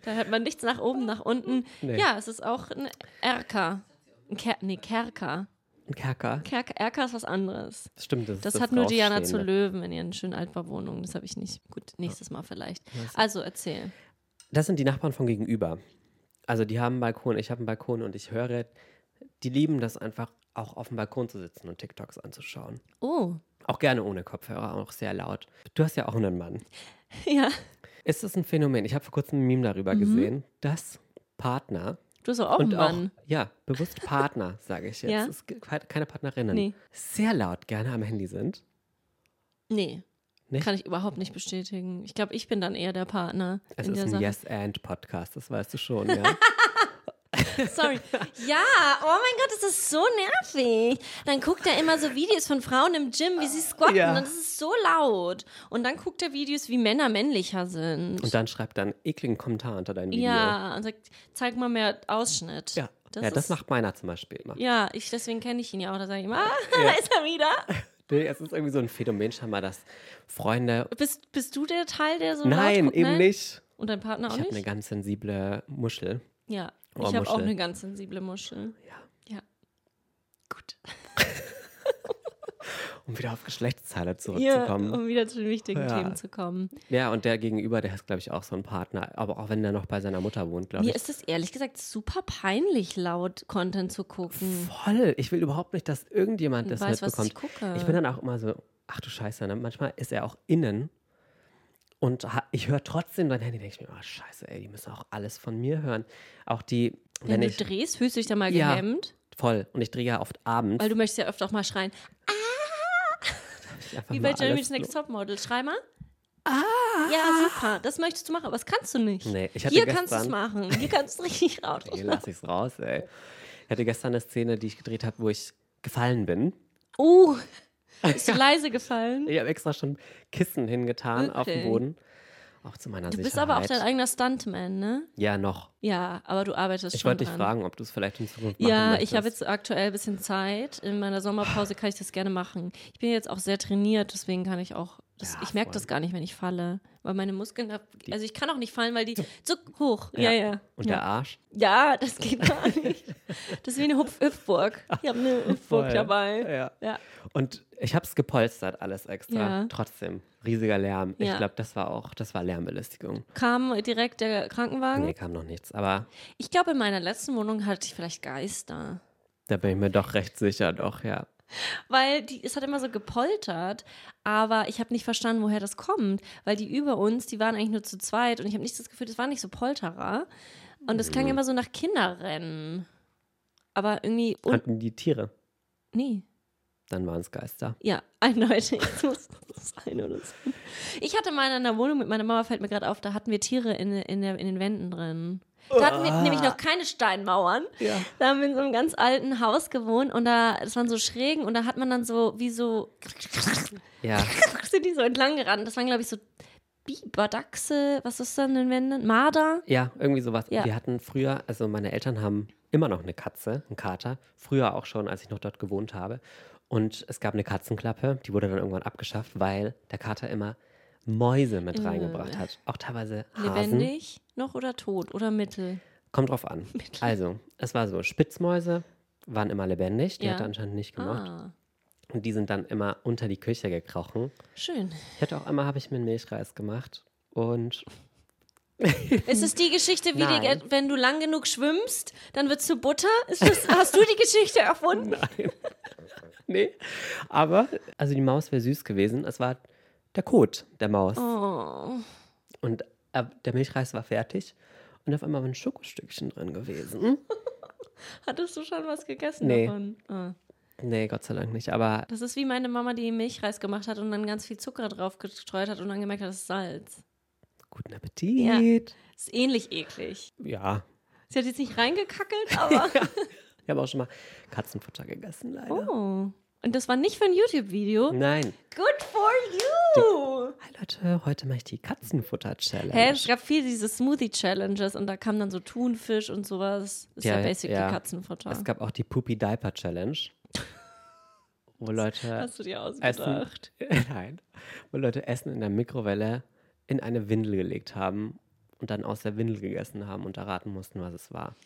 Da hört man nichts nach oben, nach unten. Nee. Ja, es ist auch ein Erker. Ein Ker nee, Kerker. Ein Kerker. Kerker. Erker ist was anderes. Das stimmt. Das, Das, das hat nur Diana zu. Löwen in ihren schönen Altbauwohnungen. Das habe ich nicht. Gut, nächstes Mal vielleicht. Also erzähl. Das sind die Nachbarn von gegenüber. Also die haben einen Balkon, ich habe einen Balkon und ich höre, die lieben das einfach auch auf dem Balkon zu sitzen und TikToks anzuschauen. Oh, Auch gerne ohne Kopfhörer, auch sehr laut. Du hast ja auch einen Mann. <laughs> ja. Ist das ein Phänomen? Ich habe vor kurzem ein Meme darüber gesehen, dass Partner Du hast doch auch und Mann. auch, ja, bewusst Partner, sage ich <laughs> jetzt. Ja? Es gibt keine Partnerinnen. Nee. Sehr laut gerne am Handy sind. Nee. Nicht? Kann ich überhaupt nicht bestätigen. Ich glaube, ich bin dann eher der Partner Es in ist ein. Yes-and-Podcast, das weißt du schon, ja. <laughs> <laughs> Sorry. Ja, oh mein Gott, das ist so nervig. Dann guckt er immer so Videos von Frauen im Gym, wie sie squatten Ja. und das ist so laut. Und dann guckt er Videos, wie Männer männlicher sind. Und dann schreibt er einen ekligen Kommentar unter dein Video. ja, und sagt, zeig mal mehr Ausschnitt. Ja, das, ja, das ist, macht meiner zum Beispiel immer. Ja, ich, deswegen kenne ich ihn ja auch. Da sage ich immer, ah, <laughs> da ist er wieder. <laughs> Nee, es ist irgendwie so ein Phänomen scheinbar, dass Freunde. Bist, bist du der Teil, der so Nein, eben Nein? nicht. Und dein Partner auch Ich habe nicht? eine ganz sensible Muschel. ja, ich Oh, habe auch eine ganz sensible Muschel. Ja. Ja. Gut. <laughs> Um wieder auf Geschlechtsteile Ja, zurückzukommen. um wieder zu den wichtigen Ja. Themen zu kommen. Ja. und der Gegenüber, der ist, glaube ich, auch so ein Partner. Aber auch wenn der noch bei seiner Mutter wohnt, glaube Mir ich. ist es ehrlich gesagt super peinlich, laut Content zu gucken. Voll. Ich will überhaupt nicht, dass irgendjemand das Weiß, was ich mitbekommt. gucke. Ich bin dann auch immer so, ach du Scheiße, ne? manchmal ist er auch innen und ich höre trotzdem sein Handy, denke ich mir, oh Scheiße, ey, die müssen auch alles von mir hören. Auch die, Wenn, wenn, du ich, drehst, fühlst du dich da mal Ja. gehemmt, voll, und ich drehe ja oft abends. weil du möchtest ja öfter auch mal schreien. <laughs> ich einfach Wie bei Jeremy's Next Topmodel. Schrei mal. Ja, super. Das möchtest du machen, aber das kannst du nicht. Nee, ich hatte Hier kannst du es gestern- machen. Hier kannst du es richtig <laughs> raus Hier lass ich's raus, ey. Ich hatte gestern eine Szene, die ich gedreht habe, wo ich gefallen bin. Uh, <laughs> ist dir leise gefallen? Ich habe extra schon Kissen hingetan auf dem? Boden. Auch zu meiner Du Sicherheit. bist aber auch dein eigener Stuntman, ne? Ja, noch. Ja, aber du arbeitest Ich schon wollte dich fragen, ob du es vielleicht in Zukunft machen Ja, möchtest. ich habe jetzt aktuell ein bisschen Zeit. In meiner Sommerpause <sighs> kann ich das gerne machen. Ich bin jetzt auch sehr trainiert, deswegen kann ich auch. Das, Ja, ich merke das gar nicht, wenn ich falle. Weil meine Muskeln. da- Also ich kann auch nicht fallen, weil die zu hoch. Ja, ja. Und ja. der Arsch? Ja, das geht gar <laughs> nicht. Das ist wie eine Hupf Hüpfburg. Ich habe eine Hüpfburg Voll. dabei. Ja. Und ich habe es gepolstert, alles extra. Trotzdem, riesiger Lärm. Ich glaube, das war auch, das war Lärmbelästigung. Kam direkt der Krankenwagen. Nee, kam noch nichts. Aber Ich glaube, in meiner letzten Wohnung hatte ich vielleicht Geister. da bin ich mir doch recht sicher, doch, ja. Weil die, es hat immer so gepoltert, aber ich habe nicht verstanden, woher das kommt. Weil die über uns, die waren eigentlich nur zu zweit und ich habe nicht das Gefühl, das war nicht so Polterer. Und es Mhm. klang immer so nach Kinderrennen. Aber irgendwie. Hatten die Tiere. nee. Dann waren es Geister. Ja, eindeutig. Es muss sein oder so. Ich hatte mal in einer Wohnung mit meiner Mama, fällt mir gerade auf, da hatten wir Tiere in, in, der, in den Wänden drin. Da hatten wir nämlich noch keine Steinmauern. Ja. Da haben wir in so einem ganz alten Haus gewohnt und da, das waren so Schrägen und da hat man dann so, wie so, Ja, <laughs> sind die so entlang gerannt. Das waren, glaube ich, so Biber, Dachse, was ist dann in den Wänden? Marder? ja, irgendwie sowas. Ja. Wir hatten früher, also meine Eltern haben immer noch eine Katze, einen Kater. Früher auch schon, als ich noch dort gewohnt habe. Und es gab eine Katzenklappe, die wurde dann irgendwann abgeschafft, weil der Kater immer Mäuse mit Äh. reingebracht hat. Auch teilweise Hasen. Lebendig noch oder tot oder mittel? Kommt drauf an. <laughs> Also, es war so Spitzmäuse, waren immer lebendig. Die Ja. hat er anscheinend nicht gemocht. Ah, Und die sind dann immer unter die Küche gekrochen. schön. Ich hatte auch einmal, habe ich mir einen Milchreis gemacht. Und <laughs> Ist es die Geschichte, wie die, wenn du lang genug schwimmst, dann wird zu Butter? Das, hast du die Geschichte <laughs> erfunden? Nein. nee. Aber, also die Maus wäre süß gewesen. Es war der Kot der Maus. Oh. Und äh, der Milchreis war fertig. Und auf einmal war ein Schokostückchen drin gewesen. <laughs> Hattest du schon was gegessen Nee. davon? Ah. Nee, Gott sei Dank nicht. Aber Das ist wie meine Mama, die Milchreis gemacht hat und dann ganz viel Zucker drauf gestreut hat und dann gemerkt hat, das ist Salz. guten Appetit. Ist ähnlich eklig. Ja. Sie hat jetzt nicht reingekackelt, <laughs> aber. Ich habe auch schon mal Katzenfutter gegessen, leider. oh. Und das war nicht für ein YouTube-Video. Nein. Good for you! Hi Leute, heute mache ich die Katzenfutter-Challenge. Hä, es gab viel diese Smoothie-Challenges und da kam dann so Thunfisch und sowas. Ist ja, Ja, basically ja. Katzenfutter. Es gab auch die Poopy Diaper Challenge. Wo <laughs> Leute Hast du dir essen. ausgedacht? <laughs> Nein. Wo Leute Essen in der Mikrowelle in eine Windel gelegt haben und dann aus der Windel gegessen haben und erraten mussten, was es war.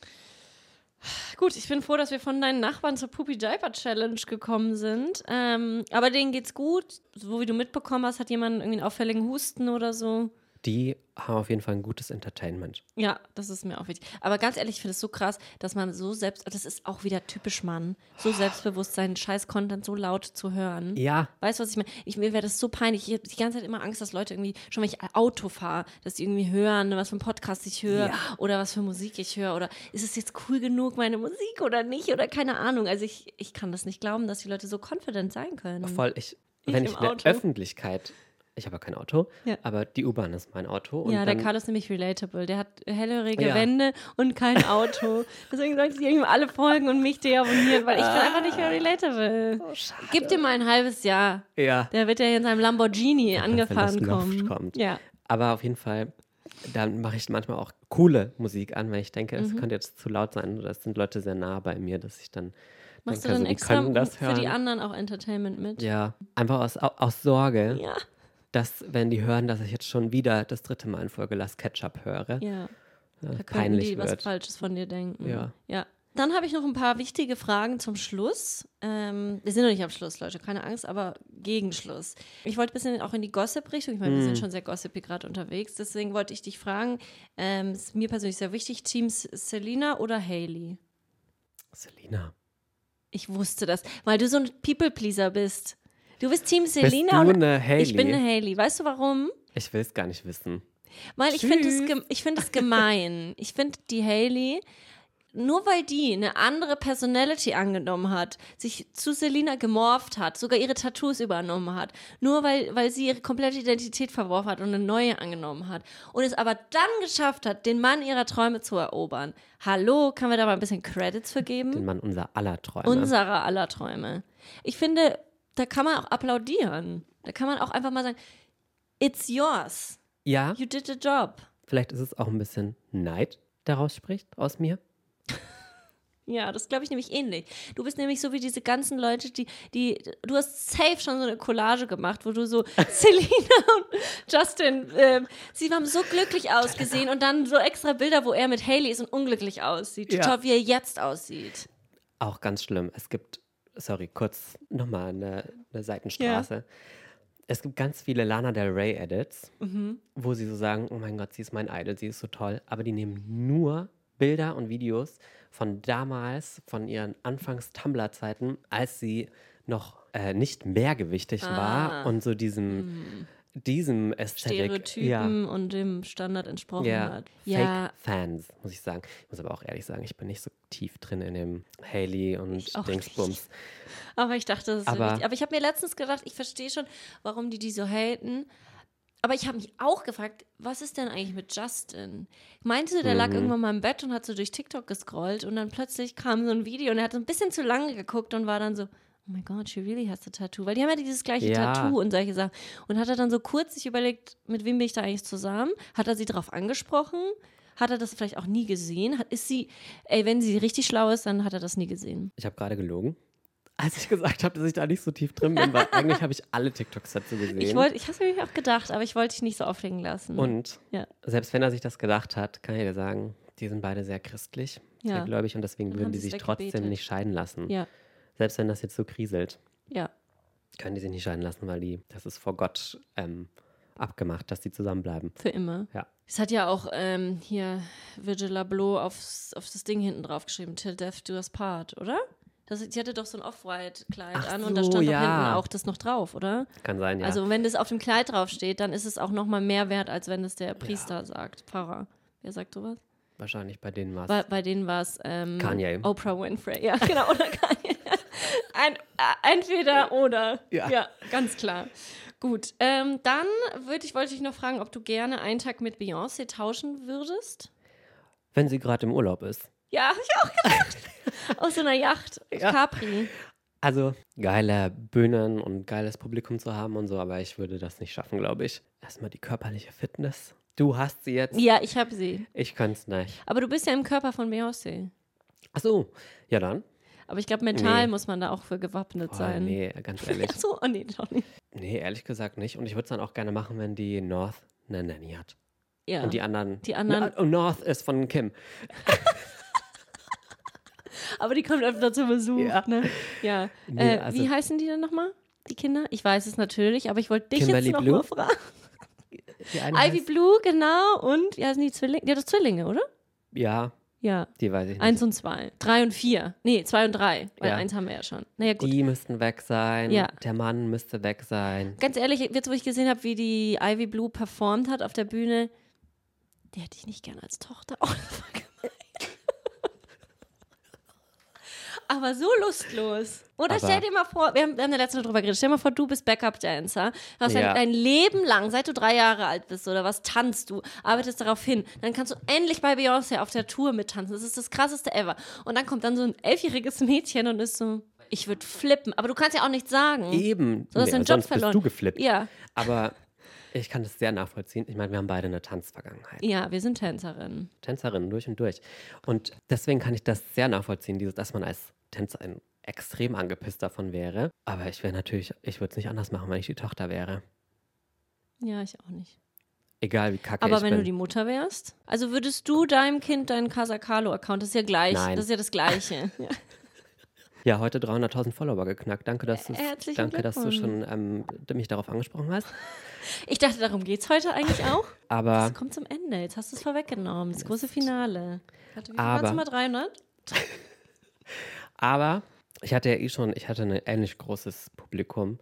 Gut, ich bin froh, dass wir von deinen Nachbarn zur Poopy Diaper Challenge gekommen sind. Ähm, aber denen geht's gut. So wie du mitbekommen hast, hat jemand irgendwie einen auffälligen Husten oder so. Die haben auf jeden Fall ein gutes Entertainment. Ja, das ist mir auch wichtig. Aber ganz ehrlich, ich finde es so krass, dass man so selbst, das ist auch wieder typisch Mann, so selbstbewusst seinen scheiß Content so laut zu hören. Ja, Weißt du, was ich meine? Ich, mir wäre das so peinlich. Ich habe die ganze Zeit immer Angst, dass Leute irgendwie, schon wenn ich Auto fahre, dass die irgendwie hören, was für einen Podcast ich höre Ja. oder was für Musik ich höre oder ist es jetzt cool genug, meine Musik oder nicht oder keine Ahnung. Also ich, ich kann das nicht glauben, dass die Leute so confident sein können. voll. Ich, Ich wenn im ich in der. Öffentlichkeit, ich habe ja kein Auto, Ja. aber die U-Bahn ist mein Auto. Und ja, der Carlos ist nämlich relatable. Der hat hellhörige Ja. Wände und kein Auto. Deswegen sollten sie ihm alle folgen und mich deabonnieren, weil ich bin einfach nicht mehr relatable. Oh, schade. Gib dir mal ein halbes Jahr. Ja. Der wird ja in seinem Lamborghini wenn angefahren das Luft kommen. kommt. Ja. Aber auf jeden Fall, dann mache ich manchmal auch coole Musik an, weil ich denke, Mhm. es könnte jetzt zu laut sein oder es sind Leute sehr nah bei mir, dass ich dann Machst du dann also, extra das für die anderen auch Entertainment mit? Ja, einfach aus, au- aus Sorge, Ja. Dass wenn die hören, dass ich jetzt schon wieder das dritte Mal in Folge Las Ketchup höre, ja. Da könnten peinlich die was wird. Falsches von dir denken. Ja. ja. Dann habe ich noch ein paar wichtige Fragen zum Schluss. Ähm, wir sind noch nicht am Schluss, Leute, keine Angst, aber gegen Schluss. Ich wollte ein bisschen auch in die Gossip-Richtung. Ich meine, wir Mhm. sind schon sehr gossipy gerade unterwegs. Deswegen wollte ich dich fragen, ähm, ist mir persönlich sehr wichtig, Team S- Selina oder Haley? Selina. Ich wusste das, weil du so ein People-Pleaser bist. Du bist Team Bist Selina du und eine Haley? ich bin eine Haley. Weißt du warum? Ich will es gar nicht wissen. Weil ich finde es, ich finde es gemein. <laughs> Ich finde die Haley, nur weil die eine andere Personality angenommen hat, sich zu Selina gemorpht hat, sogar ihre Tattoos übernommen hat, nur weil, weil sie ihre komplette Identität verworfen hat und eine neue angenommen hat und es aber dann geschafft hat, den Mann ihrer Träume zu erobern. Hallo, kann wir da mal ein bisschen Credits für geben? Den Mann unser aller Träume. Unserer aller Träume. Ich finde, da kann man auch applaudieren. Da kann man auch einfach mal sagen, it's yours. ja, You did the job. vielleicht ist es auch ein bisschen Neid, der rausspricht aus mir. <laughs> Ja, das glaube ich nämlich ähnlich. Du bist nämlich so wie diese ganzen Leute, die, die, du hast safe schon so eine Collage gemacht, wo du so <laughs> Selina und Justin, ähm, sie haben so glücklich ausgesehen und dann so extra Bilder, wo er mit Haley ist und unglücklich aussieht. Ja. Schau, wie er jetzt aussieht. Auch ganz schlimm. Es gibt, sorry, kurz nochmal eine, eine Seitenstraße. Es gibt ganz viele Lana Del Rey Edits, Mhm. wo sie so sagen, oh mein Gott, sie ist mein Idol, sie ist so toll. Aber die nehmen nur Bilder und Videos von damals, von ihren Anfangs-Tumblr-Zeiten, als sie noch äh, nicht mehrgewichtig Ah. war und so diesem, diesem Ästhetik. Stereotypen und dem Standard entsprochen Ja, hat. Fake Ja, Fans, muss ich sagen. Ich muss aber auch ehrlich sagen, ich bin nicht so tief drin in dem Haley und Ich Dingsbums. aber ich dachte, das ist Aber- wichtig. Aber ich habe mir letztens gedacht, ich verstehe schon, warum die die so haten. Aber ich habe mich auch gefragt, was ist denn eigentlich mit Justin? Meinst du, der lag Mhm. irgendwann mal im Bett und hat so durch TikTok gescrollt und dann plötzlich kam so ein Video und er hat so ein bisschen zu lange geguckt und war dann so, oh my God, she really has a tattoo. Weil die haben ja dieses gleiche Ja. Tattoo und solche Sachen. Und hat er dann so kurz sich überlegt, mit wem bin ich da eigentlich zusammen? Hat er sie darauf angesprochen? Hat er das vielleicht auch nie gesehen? Hat, ist sie, ey, wenn sie richtig schlau ist, dann hat er das nie gesehen. Ich habe gerade gelogen. Als ich gesagt habe, dass ich da nicht so tief drin bin, weil eigentlich habe ich alle TikToks dazu gesehen. Ich ich habe mir auch gedacht, aber ich wollte dich nicht so auflegen lassen. und ja. selbst wenn er sich das gedacht hat, kann ich dir sagen, die sind beide sehr christlich, Ja. sehr gläubig und deswegen würden die sich trotzdem weggebetet. nicht scheiden lassen. Ja, Selbst wenn das jetzt so kriselt, ja. können die sich nicht scheiden lassen, weil die, das ist vor Gott ähm, abgemacht, dass die zusammenbleiben. Für immer. Ja. Es hat ja auch ähm, hier Virgil Abloh aufs, auf das Ding hinten drauf geschrieben, Till Death Do Us Part, oder? Das, sie hatte doch so ein Off-White-Kleid an und da so, stand doch ja. hinten auch das noch drauf, oder? Kann sein, ja. Also wenn das auf dem Kleid draufsteht, dann ist es auch noch mal mehr wert, als wenn es der Priester sagt, Pfarrer. Wer sagt sowas? Wahrscheinlich bei denen war es. Bei, bei denen war es ähm, Kanye. Oprah Winfrey, ja, <laughs> genau, oder Kanye. Ein, äh, entweder oder. Ja. ganz klar. Gut, ähm, dann ich, wollte ich noch fragen, ob du gerne einen Tag mit Beyoncé tauschen würdest? Wenn sie gerade im Urlaub ist. Ja, hab ich auch gedacht. Auf so einer Yacht, Ja. Capri. Also geile Bühnen und geiles Publikum zu haben und so, aber ich würde das nicht schaffen, glaube ich. Erstmal die körperliche Fitness. Du hast sie jetzt. Ja, ich habe sie. Ich könnte es nicht. Aber du bist ja im Körper von Beyoncé. Ach so, ja dann. Aber ich glaube, mental Nee. muss man da auch für gewappnet Oh, sein. nee, ganz <laughs> ehrlich. So, oh nee, doch nicht. nee, ehrlich gesagt nicht. Und ich würde es dann auch gerne machen, wenn die North eine Nanny hat. Ja. Und die anderen. Die anderen- Na, North ist von Kim. <laughs> Aber die kommt öfter zu Besuch, Ja. ne? Ja. Nee, äh, also- wie heißen die denn nochmal, die Kinder? Ich weiß es natürlich, aber ich wollte dich Kimberly jetzt noch Blue? mal fragen. Die eine Ivy Blue, genau. Und, ja, sind die Zwillinge? Ja, das Zwillinge, oder? Ja, Ja. die weiß ich nicht. Eins und zwei. Drei und vier. Nee, zwei und drei. Weil Ja. eins haben wir ja schon. Naja, gut. Die müssten weg sein. Ja. Der Mann müsste weg sein. Ganz ehrlich, jetzt wo ich gesehen habe, wie die Ivy Blue performt hat auf der Bühne, die hätte ich nicht gern als Tochter. <laughs> Oh, das war gemein. Aber so lustlos. Oder Aber- stell dir mal vor, wir haben, wir haben ja letzte Mal drüber geredet, stell dir mal vor, du bist Backup-Dancer, hast Ja. dein, dein Leben lang, seit du drei Jahre alt bist oder was, tanzt du, arbeitest darauf hin, dann kannst du endlich bei Beyoncé auf der Tour mittanzen. Das ist das krasseste ever. Und dann kommt dann so ein elfjähriges Mädchen und ist so, ich würde flippen. Aber du kannst ja auch nichts sagen. Eben. So hast du den Job verloren. bist du geflippt. Ja, Aber ich kann das sehr nachvollziehen. Ich meine, wir haben beide eine Tanzvergangenheit. ja, wir sind Tänzerinnen. Tänzerin durch und durch. Und deswegen kann ich das sehr nachvollziehen, dieses, dass man als Tänzerin extrem angepisst davon wäre. Aber ich wäre natürlich, ich würde es nicht anders machen, wenn ich die Tochter wäre. Ja, ich auch nicht. Egal wie kacke Aber ich wenn bin. du die Mutter wärst? Also würdest du deinem Kind deinen Casacalo-Account, das ist ja gleich, Nein. das ist ja das Gleiche. <laughs> <laughs> ja. heute 300.000 Follower geknackt. Danke, dass, Herzlichen danke, dass du schon ähm, mich darauf angesprochen hast. <laughs> Ich dachte, darum geht es heute eigentlich auch. <laughs> Aber Es kommt zum Ende, jetzt hast du es vorweggenommen, das große Finale. Warte, wie Aber- mal <laughs> 300? Aber ich hatte ja eh schon, ich hatte ein ähnlich großes Publikum.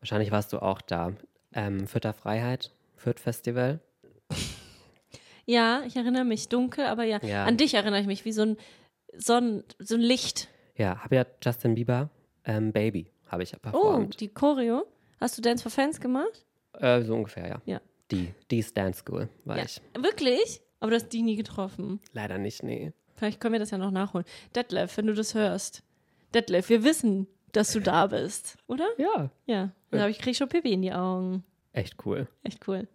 Wahrscheinlich warst du auch da. Ähm, Fürther Freiheit, Fürth Festival. Ja, ich erinnere mich dunkel, aber ja, Ja. an dich erinnere ich mich, wie so ein, Sonnen, so ein Licht. Ja, habe ja Justin Bieber, ähm, Baby, habe ich ja Oh, performt. die Choreo. Hast du Dance for Fans gemacht? Äh, so ungefähr, ja. Ja. Die, die Dance School war ja. ich. Wirklich? Aber du hast die nie getroffen. Leider nicht, nee. Vielleicht können wir das ja noch nachholen. Detlef, wenn du das hörst. Detlef, wir wissen, dass du da bist, oder? Ja. Ja. Da hab ich krieg schon Pipi in die Augen. Echt cool. Echt cool.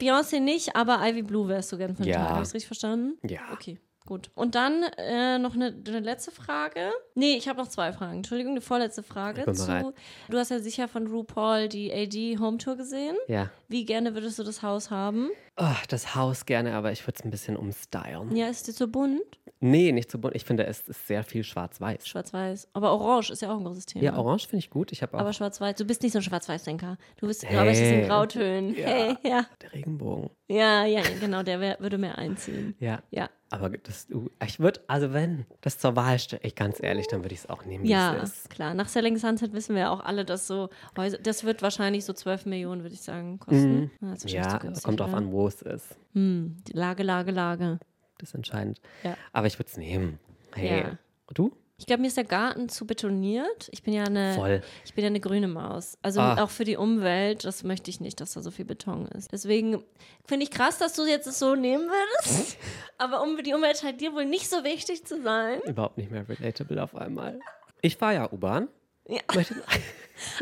Beyoncé nicht, aber Ivy Blue wärst du gern einen Ja. Habe ich richtig verstanden? Ja. Okay, gut. Und dann äh, noch eine, eine letzte Frage. Nee, ich habe noch zwei Fragen. Entschuldigung, die vorletzte Frage. Zu, du hast ja sicher von RuPaul die AD Home Tour gesehen. Ja. Wie gerne würdest du das Haus haben? Oh, das Haus gerne, aber ich würde es ein bisschen umstylen. Ja, ist dir zu bunt? Nee, nicht so bunt. Ich finde, es ist sehr viel schwarz-weiß. Schwarz-Weiß. Aber Orange ist ja auch ein großes Thema. Ja, orange finde ich gut. Ich habe auch Aber schwarz-weiß. Du bist nicht so ein Schwarz-Weiß-Denker. Du bist, Hey. arbeitest in Grautönen. Ja. Hey, ja. der Regenbogen. Ja, ja, genau, der wär, würde mehr einziehen. Ja. Ja. Aber das, ich würde, also wenn das zur Wahl steht, ich ganz ehrlich, dann würde ich es auch nehmen, Ja, ist. klar. Nach Selling Sunset wissen wir ja auch alle, dass so Häuser, das wird wahrscheinlich so 12 Millionen, würde ich sagen, kosten. Mhm. Ja, zu kommt drauf an, wo es ist. Hm, Lage, Lage, Lage. Das ist entscheidend. Ja. Aber ich würde es nehmen. Hey. Ja. Du? Ich glaube, mir ist der Garten zu betoniert. Ich bin ja eine, Voll. ich bin ja eine grüne Maus. Also Ah. auch für die Umwelt, das möchte ich nicht, dass da so viel Beton ist. Deswegen finde ich krass, dass du jetzt es so nehmen würdest. <laughs> Aber um die Umwelt scheint dir wohl nicht so wichtig zu sein. Überhaupt nicht mehr relatable auf einmal. Ich fahre ja U-Bahn. Ja. <laughs>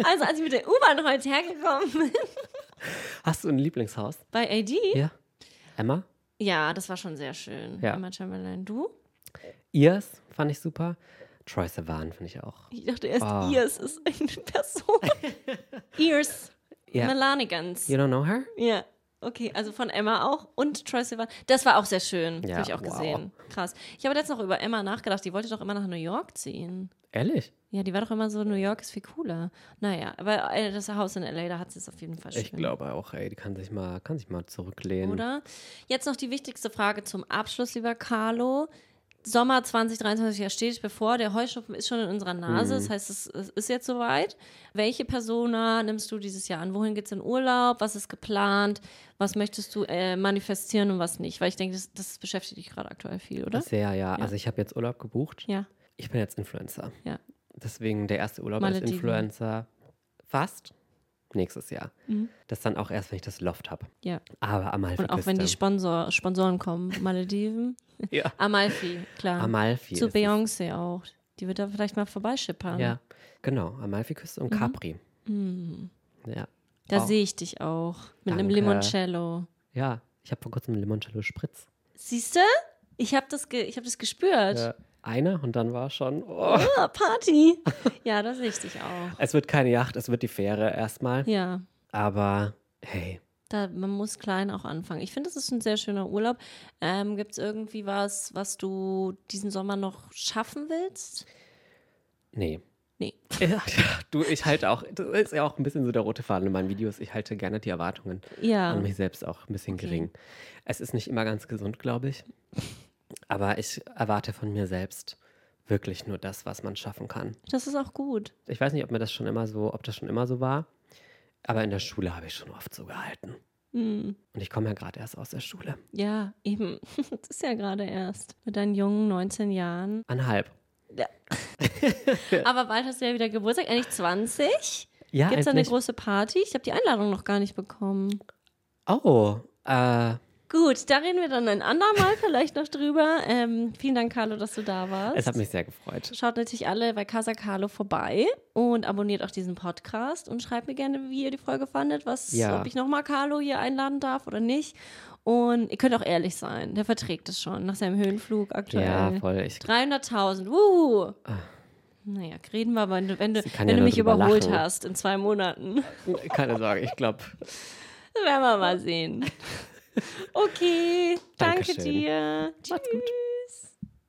Also als ich mit der U-Bahn heute hergekommen bin. Hast du ein Lieblingshaus? Bei AD? Ja. Emma? Ja, das war schon sehr schön. Ja. Emma Chamberlain. Du? Irs fand ich super. Troy Sivan finde ich auch. Ich dachte erst, Ah. Ears ist eine Person. <laughs> Ears. Ja. Melanigans. You don't know her? Ja. Okay, also von Emma auch und Troy Sivan. Das war auch sehr schön. Ja, habe ich auch wow. gesehen. Krass. Ich habe jetzt noch über Emma nachgedacht. Die wollte doch immer nach New York ziehen. Ehrlich? Ja, die war doch immer so, New York ist viel cooler. Naja, aber äh, das Haus in L.A., da hat sie es auf jeden Fall schön. Ich glaube auch, ey, die kann sich mal, kann sich mal zurücklehnen. Oder? Jetzt noch die wichtigste Frage zum Abschluss, lieber Carlo. Sommer 2023 ja steht bevor. Der Heuschnupfen ist schon in unserer Nase. Mhm. Das heißt, es, es ist jetzt soweit. Welche Persona nimmst du dieses Jahr an? Wohin geht's in Urlaub? Was ist geplant? Was möchtest du äh, manifestieren und was nicht? Weil ich denke, das, das beschäftigt dich gerade aktuell viel, oder? Sehr, ja. Also ich habe jetzt Urlaub gebucht. ja, Ich bin jetzt Influencer. ja. Deswegen der erste Urlaub als Malediven. Influencer fast nächstes Jahr. Das dann auch erst, wenn ich das Loft habe. Ja. Aber Amalfi Und auch wenn die Sponsor, Sponsoren kommen. Malediven. <laughs> ja. Amalfi, klar. Amalfi. Zu. Beyoncé auch. Die wird da vielleicht mal vorbeischippern. Ja, genau. Amalfi-Küste und Capri. Ja. Da Auch. sehe ich dich auch. Mit einem Danke. Limoncello. Ja, ich habe vor kurzem einen Limoncello Spritz. Siehst du? Ich habe das, ge ich hab das gespürt. Ja. Einer und dann war schon, oh. Ah, Party. Ja, da sehe ich dich auch. es wird keine Yacht, es wird die Fähre erstmal. Ja, Aber hey, da, man muss klein auch anfangen. Ich finde, das ist ein sehr schöner Urlaub. Ähm, Gibt es irgendwie was, was du diesen Sommer noch schaffen willst? nee. Nee. <laughs> Ja, du, ich halte auch, das ist ja auch ein bisschen so der rote Faden in meinen Videos. Ich halte gerne die Erwartungen Ja. an mich selbst auch ein bisschen gering. Es ist nicht immer ganz gesund, glaube ich. Aber ich erwarte von mir selbst wirklich nur das, was man schaffen kann. Das ist auch gut. Ich weiß nicht, ob mir das schon immer so, ob das schon immer so war. Aber in der Schule habe ich schon oft so gehalten. Hm. Und ich komme ja gerade erst aus der Schule. Ja, eben. <laughs> Das ist ja gerade erst. Mit deinen jungen 19 Jahren. Anhalb. <laughs> Aber bald hast du ja wieder Geburtstag, endlich 20. Ja, Gibt es da eine große Party? Ich habe die Einladung noch gar nicht bekommen. Oh, äh, Gut, da reden wir dann ein andermal vielleicht noch drüber. Ähm, vielen Dank, Carlo, dass du da warst. es hat mich sehr gefreut. Schaut natürlich alle bei Casa Carlo vorbei und abonniert auch diesen Podcast und schreibt mir gerne, wie ihr die Folge fandet, was, Ja. ob ich nochmal Carlo hier einladen darf oder nicht. Und ihr könnt auch ehrlich sein, der verträgt es schon nach seinem Höhenflug aktuell. Ja, voll. Ich, 300.000, wuhu! Naja, reden wir, wenn du, wenn du, wenn ja du mich überholt lachen. hast in zwei Monaten. keine Sorge, ich glaube, <laughs> Werden wir mal sehen. Okay, danke Dankeschön. dir. Macht's gut.